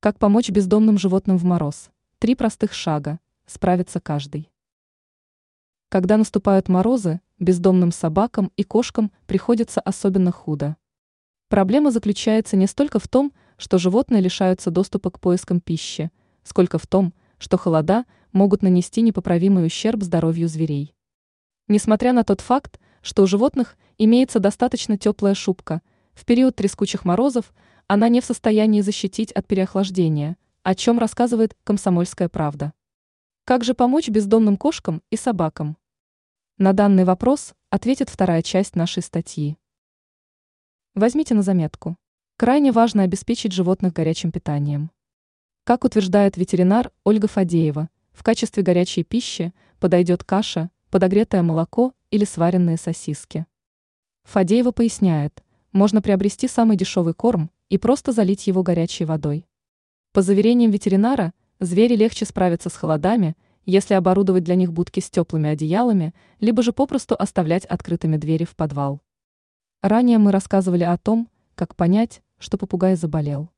Как помочь бездомным животным в мороз? Три простых шага. Справится каждый. Когда наступают морозы, бездомным собакам и кошкам приходится особенно худо. Проблема заключается не столько в том, что животные лишаются доступа к поискам пищи, сколько в том, что холода могут нанести непоправимый ущерб здоровью зверей. Несмотря на тот факт, что у животных имеется достаточно теплая шубка, в период трескучих морозов она не в состоянии защитить от переохлаждения, о чем рассказывает «Комсомольская правда». Как же помочь бездомным кошкам и собакам? На данный вопрос ответит вторая часть нашей статьи. Возьмите на заметку. Крайне важно обеспечить животных горячим питанием. Как утверждает ветеринар Ольга Фадеева, в качестве горячей пищи подойдет каша, подогретое молоко или сваренные сосиски. Фадеева поясняет, можно приобрести самый дешевый корм и просто залить его горячей водой. По заверениям ветеринара, звери легче справятся с холодами, если оборудовать для них будки с теплыми одеялами, либо же попросту оставлять открытыми двери в подвал. Ранее мы рассказывали о том, как понять, что попугай заболел.